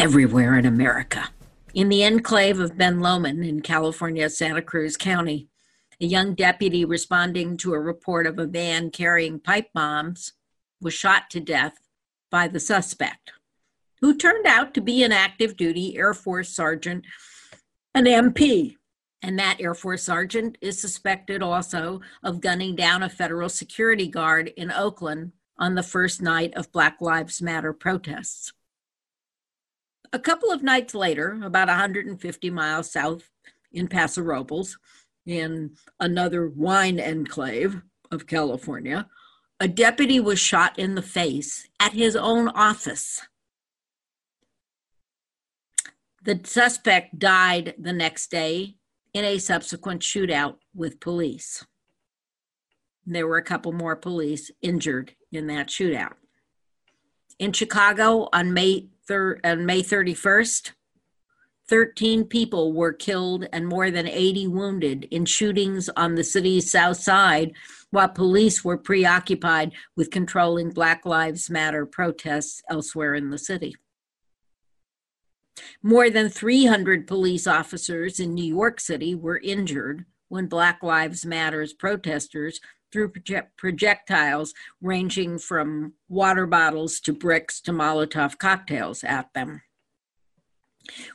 everywhere in America. In the enclave of Ben Lomond in California, Santa Cruz County, a young deputy responding to a report of a van carrying pipe bombs was shot to death by the suspect who turned out to be an active duty Air Force sergeant, an MP. And that Air Force sergeant is suspected also of gunning down a federal security guard in Oakland on the first night of Black Lives Matter protests. A couple of nights later, about 150 miles south in Paso Robles, in another wine enclave of California, a deputy was shot in the face at his own office. The suspect died the next day in a subsequent shootout with police. There were a couple more police injured in that shootout. In Chicago on May, thir- on May 31st, 13 people were killed and more than 80 wounded in shootings on the city's south side while police were preoccupied with controlling Black Lives Matter protests elsewhere in the city. More than 300 police officers in New York City were injured when Black Lives Matters protesters threw projectiles ranging from water bottles to bricks to Molotov cocktails at them.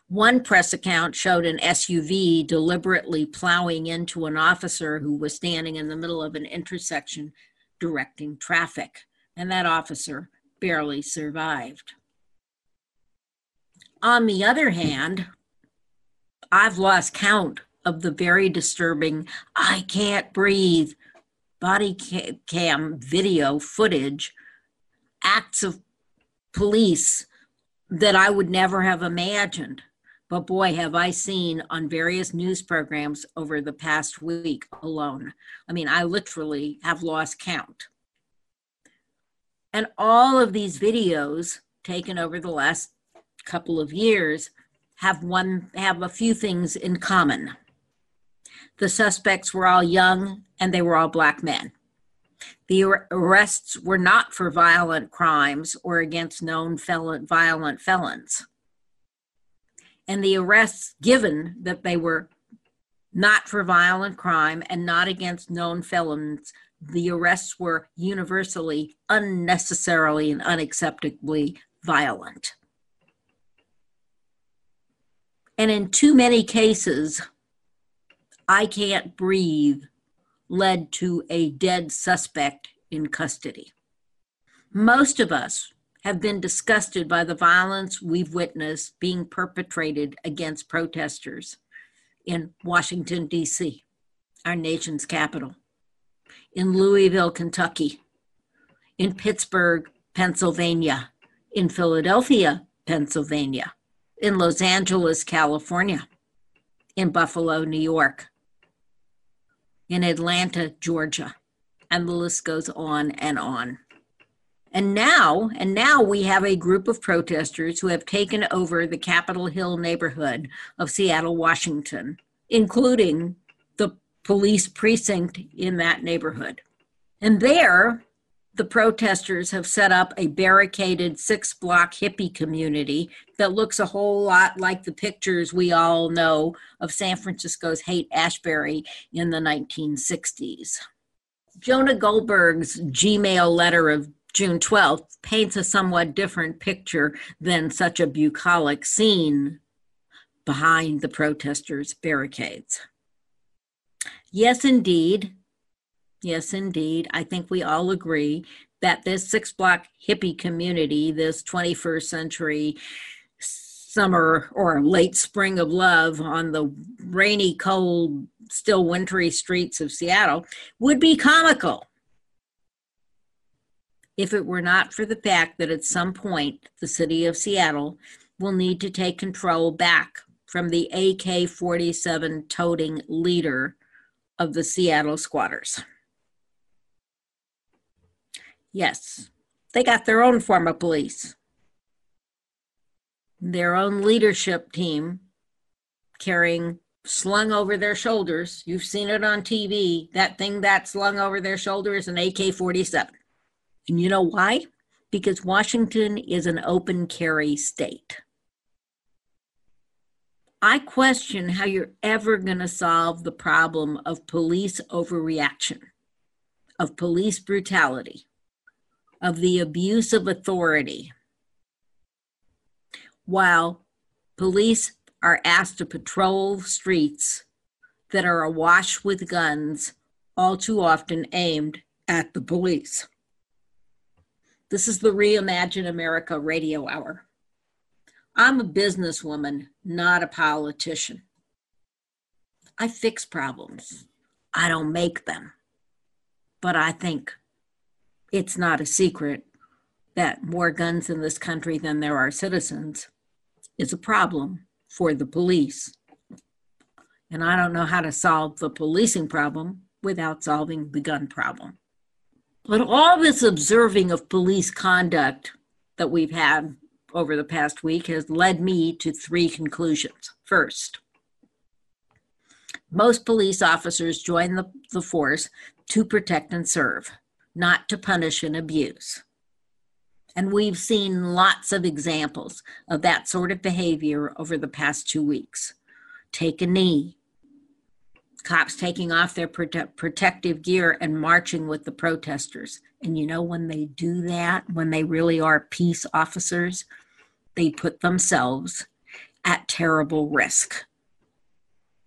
One press account showed an SUV deliberately plowing into an officer who was standing in the middle of an intersection directing traffic, and that officer barely survived. On the other hand, I've lost count of the very disturbing, I can't breathe, body cam video footage, acts of police that I would never have imagined. But boy, have I seen on various news programs over the past week alone. I mean, I literally have lost count. And all of these videos taken over the last couple of years have one have a few things in common. The suspects were all young and they were all black men. The arrests were not for violent crimes or against known felon, violent felons. And the arrests, given that they were not for violent crime and not against known felons, the arrests were universally unnecessarily and unacceptably violent. And in too many cases, I can't breathe led to a dead suspect in custody. Most of us have been disgusted by the violence we've witnessed being perpetrated against protesters in Washington, D.C., our nation's capital, in Louisville, Kentucky, in Pittsburgh, Pennsylvania, in Philadelphia, Pennsylvania, in Los Angeles, California, in Buffalo, New York, in Atlanta, Georgia, and the list goes on and on. And now, and now we have a group of protesters who have taken over the Capitol Hill neighborhood of Seattle, Washington, including the police precinct in that neighborhood. And there, the protesters have set up a barricaded six block hippie community that looks a whole lot like the pictures we all know of San Francisco's Haight Ashbury in the 1960s. Jonah Goldberg's Gmail letter of June 12th paints a somewhat different picture than such a bucolic scene behind the protesters' barricades. Yes, indeed, Yes, indeed. I think we all agree that this six block hippie community, this 21st century summer or late spring of love on the rainy, cold, still wintry streets of Seattle, would be comical if it were not for the fact that at some point the city of Seattle will need to take control back from the AK 47 toting leader of the Seattle squatters. Yes, they got their own form of police, their own leadership team carrying slung over their shoulders. You've seen it on TV. That thing that slung over their shoulder is an AK 47. And you know why? Because Washington is an open carry state. I question how you're ever going to solve the problem of police overreaction, of police brutality, of the abuse of authority, while police are asked to patrol streets that are awash with guns, all too often aimed at the police. This is the Reimagine America radio hour. I'm a businesswoman, not a politician. I fix problems, I don't make them. But I think it's not a secret that more guns in this country than there are citizens is a problem for the police. And I don't know how to solve the policing problem without solving the gun problem. But all this observing of police conduct that we've had over the past week has led me to three conclusions. First, most police officers join the, the force to protect and serve, not to punish and abuse. And we've seen lots of examples of that sort of behavior over the past two weeks. Take a knee, cops taking off their prote- protective gear and marching with the protesters. And you know, when they do that, when they really are peace officers, they put themselves at terrible risk.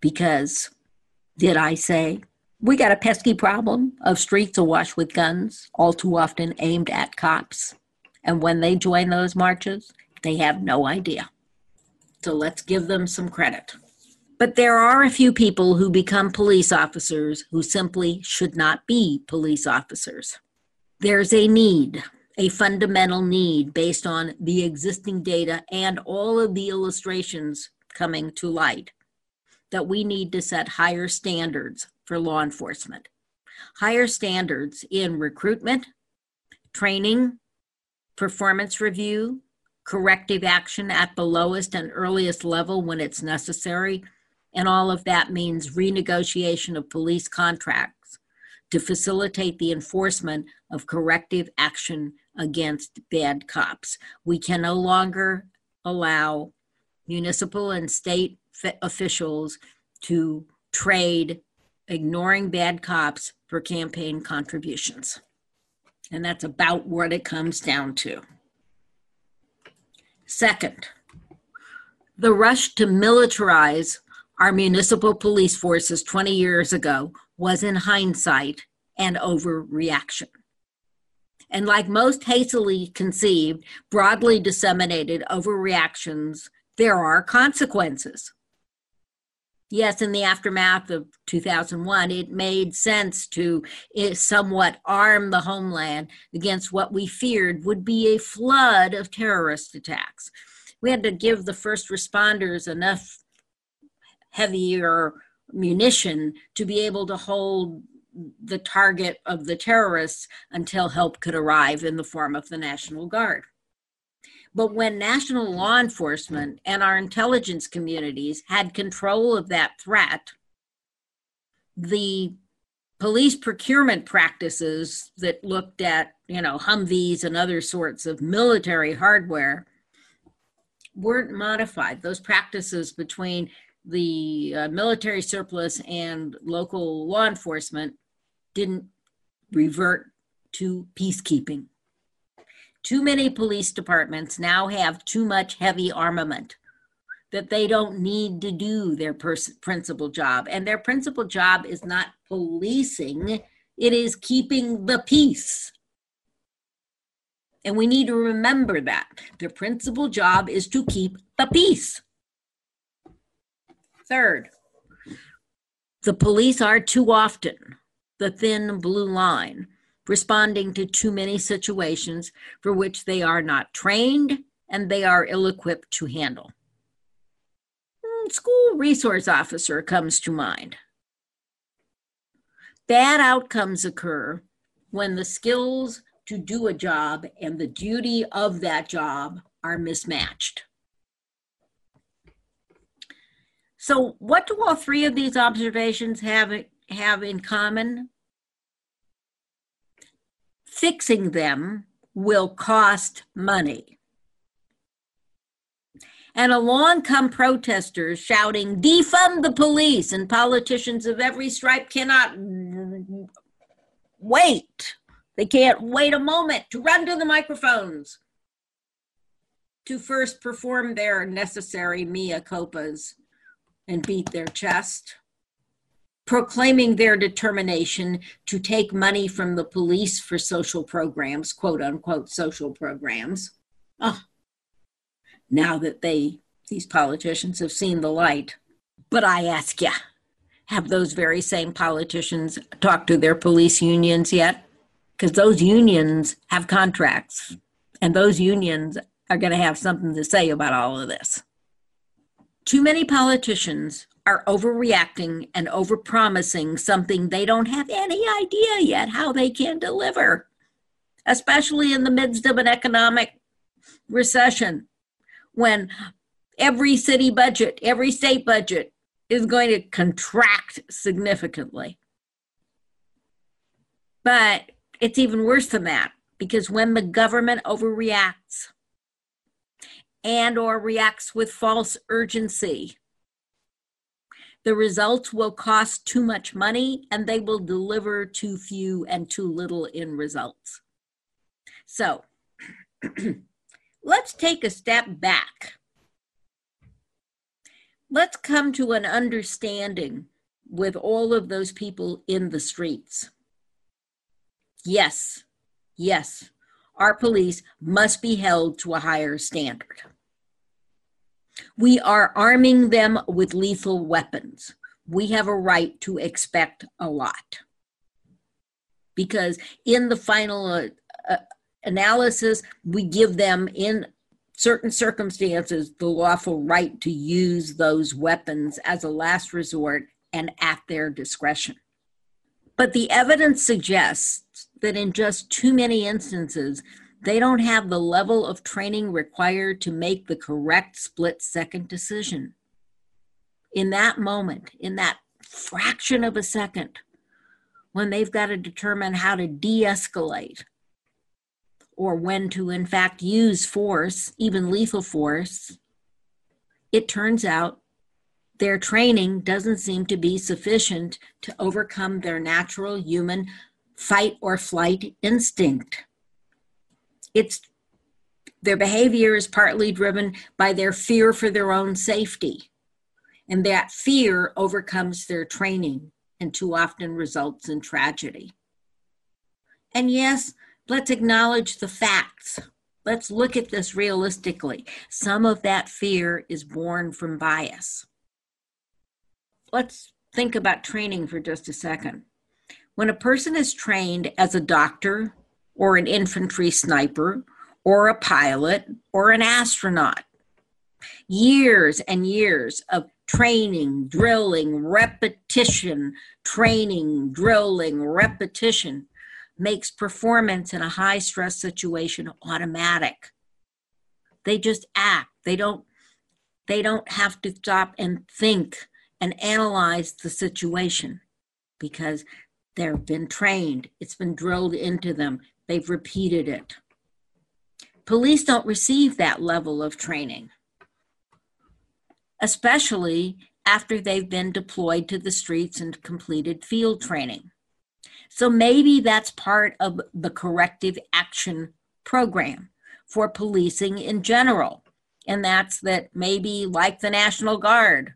Because, did I say, we got a pesky problem of streets awash with guns, all too often aimed at cops. And when they join those marches, they have no idea. So let's give them some credit. But there are a few people who become police officers who simply should not be police officers. There's a need a fundamental need based on the existing data and all of the illustrations coming to light that we need to set higher standards for law enforcement. Higher standards in recruitment, training, performance review, corrective action at the lowest and earliest level when it's necessary, and all of that means renegotiation of police contracts to facilitate the enforcement of corrective action against bad cops. We can no longer allow municipal and state officials to trade ignoring bad cops for campaign contributions. And that's about what it comes down to. Second, the rush to militarize our municipal police forces 20 years ago was in hindsight and overreaction and like most hastily conceived, broadly disseminated overreactions, there are consequences. Yes, in the aftermath of 2001, it made sense to eh, somewhat arm the homeland against what we feared would be a flood of terrorist attacks. We had to give the first responders enough heavier munition to be able to hold the target of the terrorists until help could arrive in the form of the National Guard. But when national law enforcement and our intelligence communities had control of that threat, the police procurement practices that looked at, you know, Humvees and other sorts of military hardware weren't modified. Those practices between the uh, military surplus and local law enforcement didn't revert to peacekeeping. Too many police departments now have too much heavy armament that they don't need to do their pers- principal job. And their principal job is not policing, it is keeping the peace. And we need to remember that. Their principal job is to keep the peace. Third, the police are too often the thin blue line, responding to too many situations for which they are not trained and they are ill equipped to handle. Hmm, school resource officer comes to mind. Bad outcomes occur when the skills to do a job and the duty of that job are mismatched. So, what do all three of these observations have, have in common? Fixing them will cost money. And along come protesters shouting, defund the police, and politicians of every stripe cannot wait. They can't wait a moment to run to the microphones to first perform their necessary mea culpas and beat their chest, proclaiming their determination to take money from the police for social programs, quote unquote social programs. Oh, now that they, these politicians have seen the light. But I ask you, have those very same politicians talked to their police unions yet? Because those unions have contracts, and those unions are going to have something to say about all of this. Too many politicians are overreacting and overpromising something they don't have any idea yet how they can deliver, especially in the midst of an economic recession when every city budget, every state budget is going to contract significantly. But it's even worse than that because when the government overreacts, and or reacts with false urgency. The results will cost too much money and they will deliver too few and too little in results. So let's take a step back. Let's come to an understanding with all of those people in the streets. Yes, yes, our police must be held to a higher standard. We are arming them with lethal weapons. We have a right to expect a lot. Because in the final uh, uh, analysis, we give them, in certain circumstances, the lawful right to use those weapons as a last resort and at their discretion. But the evidence suggests that in just too many instances, they don't have the level of training required to make the correct split second decision. In that moment, in that fraction of a second, when they've got to determine how to de escalate or when to, in fact, use force, even lethal force, it turns out their training doesn't seem to be sufficient to overcome their natural human fight or flight instinct. It's their behavior is partly driven by their fear for their own safety. And that fear overcomes their training and too often results in tragedy. And yes, let's acknowledge the facts. Let's look at this realistically. Some of that fear is born from bias. Let's think about training for just a second. When a person is trained as a doctor or an infantry sniper or a pilot or an astronaut, years and years of training, drilling, repetition, training, drilling, repetition makes performance in a high stress situation automatic. They just act. They don't they don't have to stop and think and analyze the situation because They've been trained, it's been drilled into them, they've repeated it. Police don't receive that level of training, especially after they've been deployed to the streets and completed field training. So maybe that's part of the corrective action program for policing in general. And that's that maybe, like the National Guard,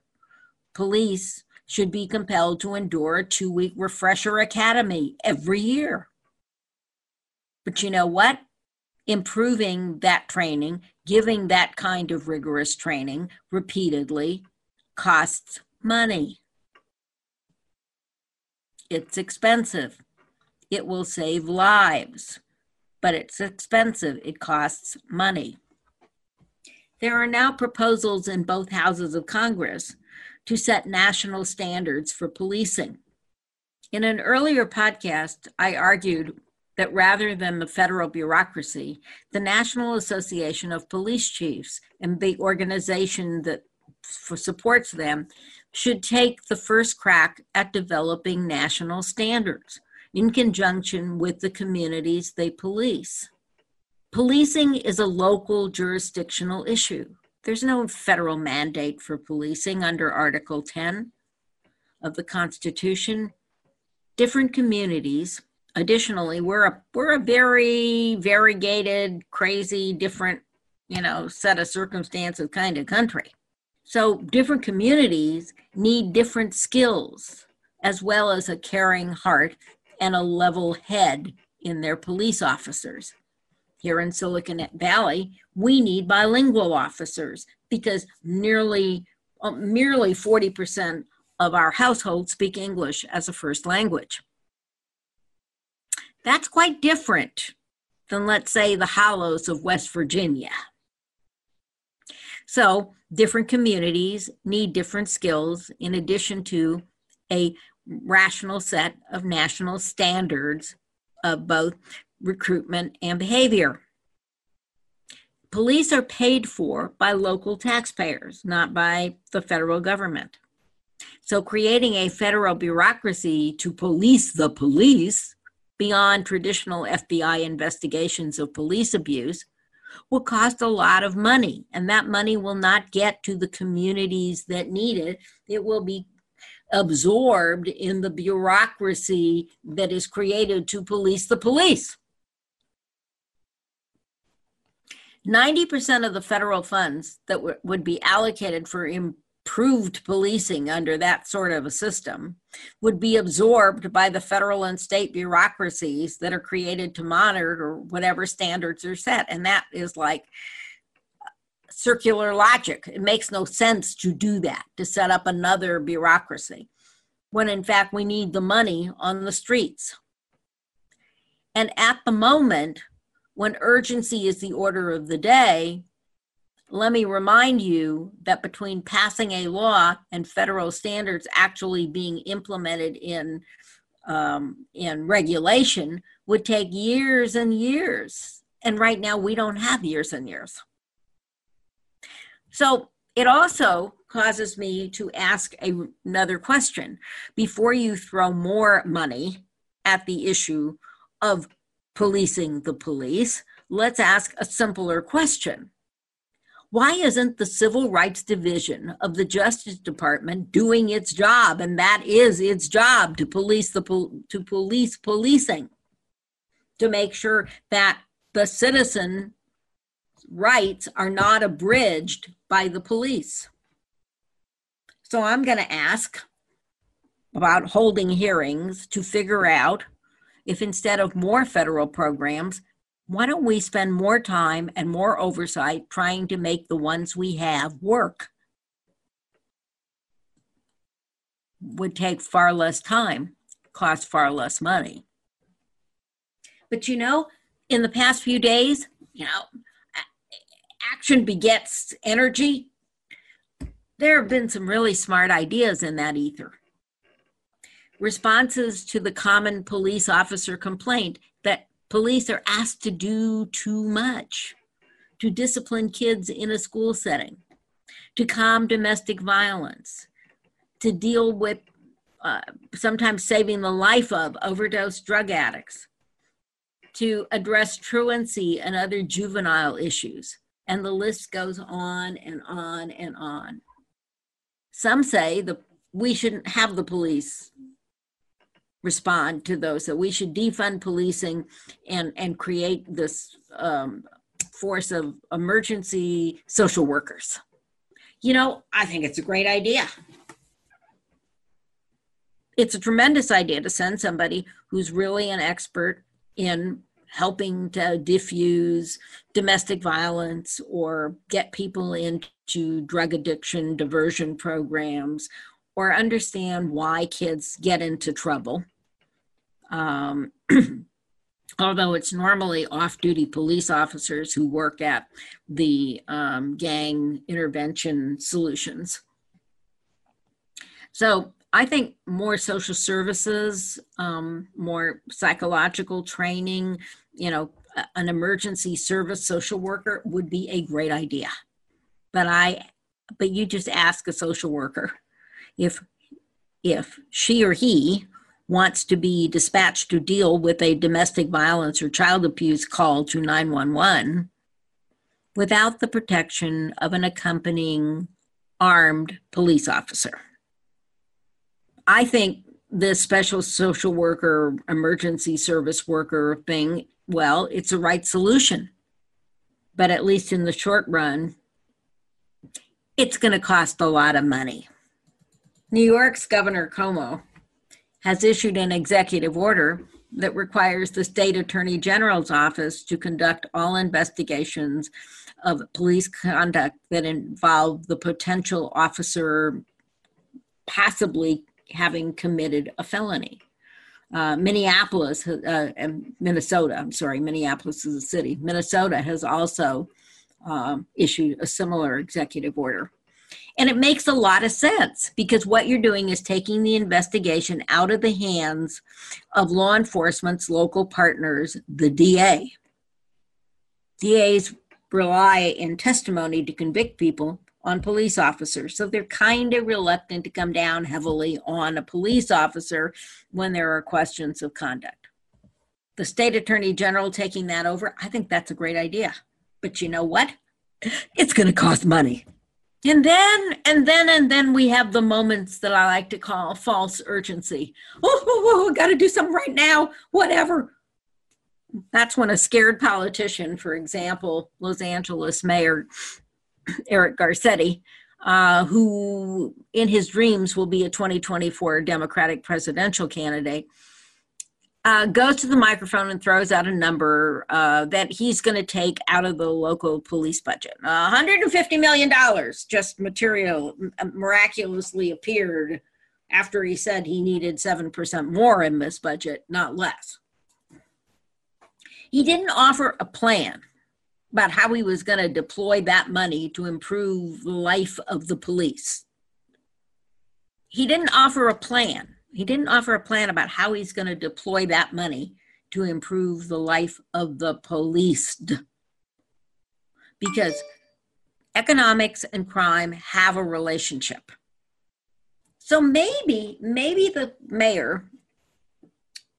police should be compelled to endure a two week refresher academy every year. But you know what? Improving that training, giving that kind of rigorous training repeatedly costs money. It's expensive. It will save lives, but it's expensive. It costs money. There are now proposals in both houses of Congress to set national standards for policing. In an earlier podcast, I argued that rather than the federal bureaucracy, the National Association of Police Chiefs and the organization that supports them should take the first crack at developing national standards in conjunction with the communities they police. Policing is a local jurisdictional issue. There's no federal mandate for policing under Article 10 of the Constitution. Different communities, additionally, we're a, we're a very variegated, crazy, different, you know, set of circumstances kind of country. So different communities need different skills as well as a caring heart and a level head in their police officers here in Silicon Valley, we need bilingual officers because nearly uh, merely 40% of our households speak English as a first language. That's quite different than, let's say, the hollows of West Virginia. So, different communities need different skills in addition to a rational set of national standards of both recruitment, and behavior. Police are paid for by local taxpayers, not by the federal government. So, creating a federal bureaucracy to police the police beyond traditional FBI investigations of police abuse will cost a lot of money, and that money will not get to the communities that need it. It will be absorbed in the bureaucracy that is created to police the police. 90% of the federal funds that w- would be allocated for improved policing under that sort of a system would be absorbed by the federal and state bureaucracies that are created to monitor or whatever standards are set. And that is like circular logic. It makes no sense to do that, to set up another bureaucracy, when in fact we need the money on the streets. And at the moment, when urgency is the order of the day, let me remind you that between passing a law and federal standards actually being implemented in um, in regulation would take years and years. And right now, we don't have years and years. So it also causes me to ask a, another question before you throw more money at the issue of policing the police, let's ask a simpler question. Why isn't the Civil Rights Division of the Justice Department doing its job? And that is its job to police the to police policing, to make sure that the citizen rights are not abridged by the police. So I'm going to ask about holding hearings to figure out if instead of more federal programs, why don't we spend more time and more oversight trying to make the ones we have work? Would take far less time, cost far less money. But you know, in the past few days, you know, action begets energy. There have been some really smart ideas in that ether responses to the common police officer complaint that police are asked to do too much to discipline kids in a school setting, to calm domestic violence, to deal with uh, sometimes saving the life of overdose drug addicts, to address truancy and other juvenile issues. And the list goes on and on and on. Some say the we shouldn't have the police respond to those. that we should defund policing and and create this um, force of emergency social workers. You know, I think it's a great idea. It's a tremendous idea to send somebody who's really an expert in helping to diffuse domestic violence or get people into drug addiction diversion programs or understand why kids get into trouble um, although it's normally off duty police officers who work at the um, gang intervention solutions. So I think more social services, um, more psychological training, you know, an emergency service social worker would be a great idea. But I, but you just ask a social worker if, if she or he wants to be dispatched to deal with a domestic violence or child abuse call to 911 without the protection of an accompanying armed police officer. I think this special social worker, emergency service worker thing, well, it's the right solution. But at least in the short run, it's going to cost a lot of money. New York's Governor Cuomo has issued an executive order that requires the state attorney general's office to conduct all investigations of police conduct that involve the potential officer possibly having committed a felony. Uh, Minneapolis, uh, Minnesota, I'm sorry, Minneapolis is a city. Minnesota has also um, issued a similar executive order. And it makes a lot of sense because what you're doing is taking the investigation out of the hands of law enforcement's local partners, the DA. DAs rely in testimony to convict people on police officers. So they're kind of reluctant to come down heavily on a police officer when there are questions of conduct. The state attorney general taking that over, I think that's a great idea. But you know what? It's going to cost money. And then, and then, and then we have the moments that I like to call false urgency. Oh, oh, oh got to do something right now, whatever. That's when a scared politician, for example, Los Angeles Mayor Eric Garcetti, uh, who in his dreams will be a 2024 Democratic presidential candidate, uh, goes to the microphone and throws out a number uh, that he's going to take out of the local police budget. $150 million just material miraculously appeared after he said he needed 7% more in this budget, not less. He didn't offer a plan about how he was going to deploy that money to improve the life of the police. He didn't offer a plan he didn't offer a plan about how he's going to deploy that money to improve the life of the policed. Because economics and crime have a relationship. So maybe, maybe the mayor,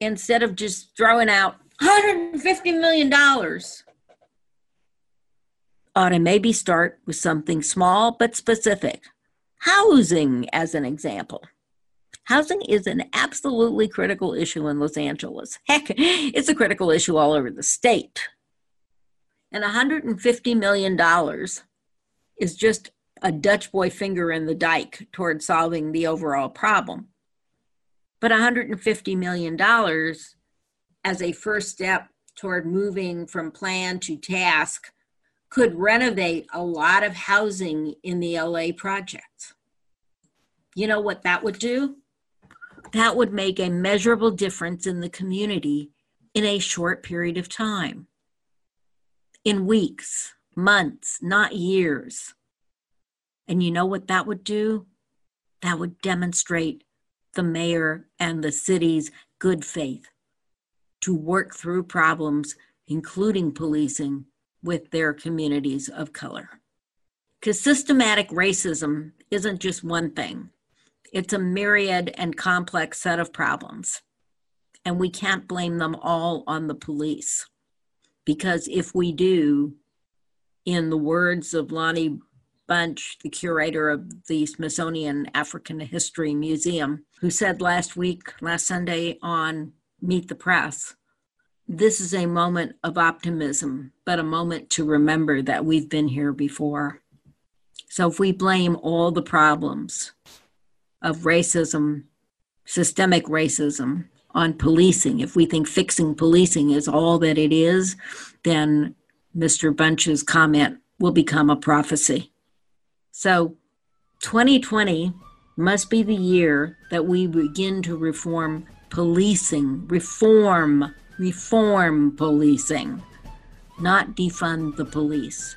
instead of just throwing out $150 million, ought to maybe start with something small but specific. Housing, as an example. Housing is an absolutely critical issue in Los Angeles. Heck, it's a critical issue all over the state. And $150 million is just a Dutch boy finger in the dike toward solving the overall problem. But $150 million as a first step toward moving from plan to task could renovate a lot of housing in the LA projects. You know what that would do? That would make a measurable difference in the community in a short period of time. In weeks, months, not years. And you know what that would do? That would demonstrate the mayor and the city's good faith to work through problems, including policing, with their communities of color. Because systematic racism isn't just one thing, it's a myriad and complex set of problems. And we can't blame them all on the police. Because if we do, in the words of Lonnie Bunch, the curator of the Smithsonian African History Museum, who said last week, last Sunday on Meet the Press, this is a moment of optimism, but a moment to remember that we've been here before. So if we blame all the problems of racism, systemic racism, on policing. If we think fixing policing is all that it is, then Mr. Bunch's comment will become a prophecy. So 2020 must be the year that we begin to reform policing, reform reform policing, not defund the police.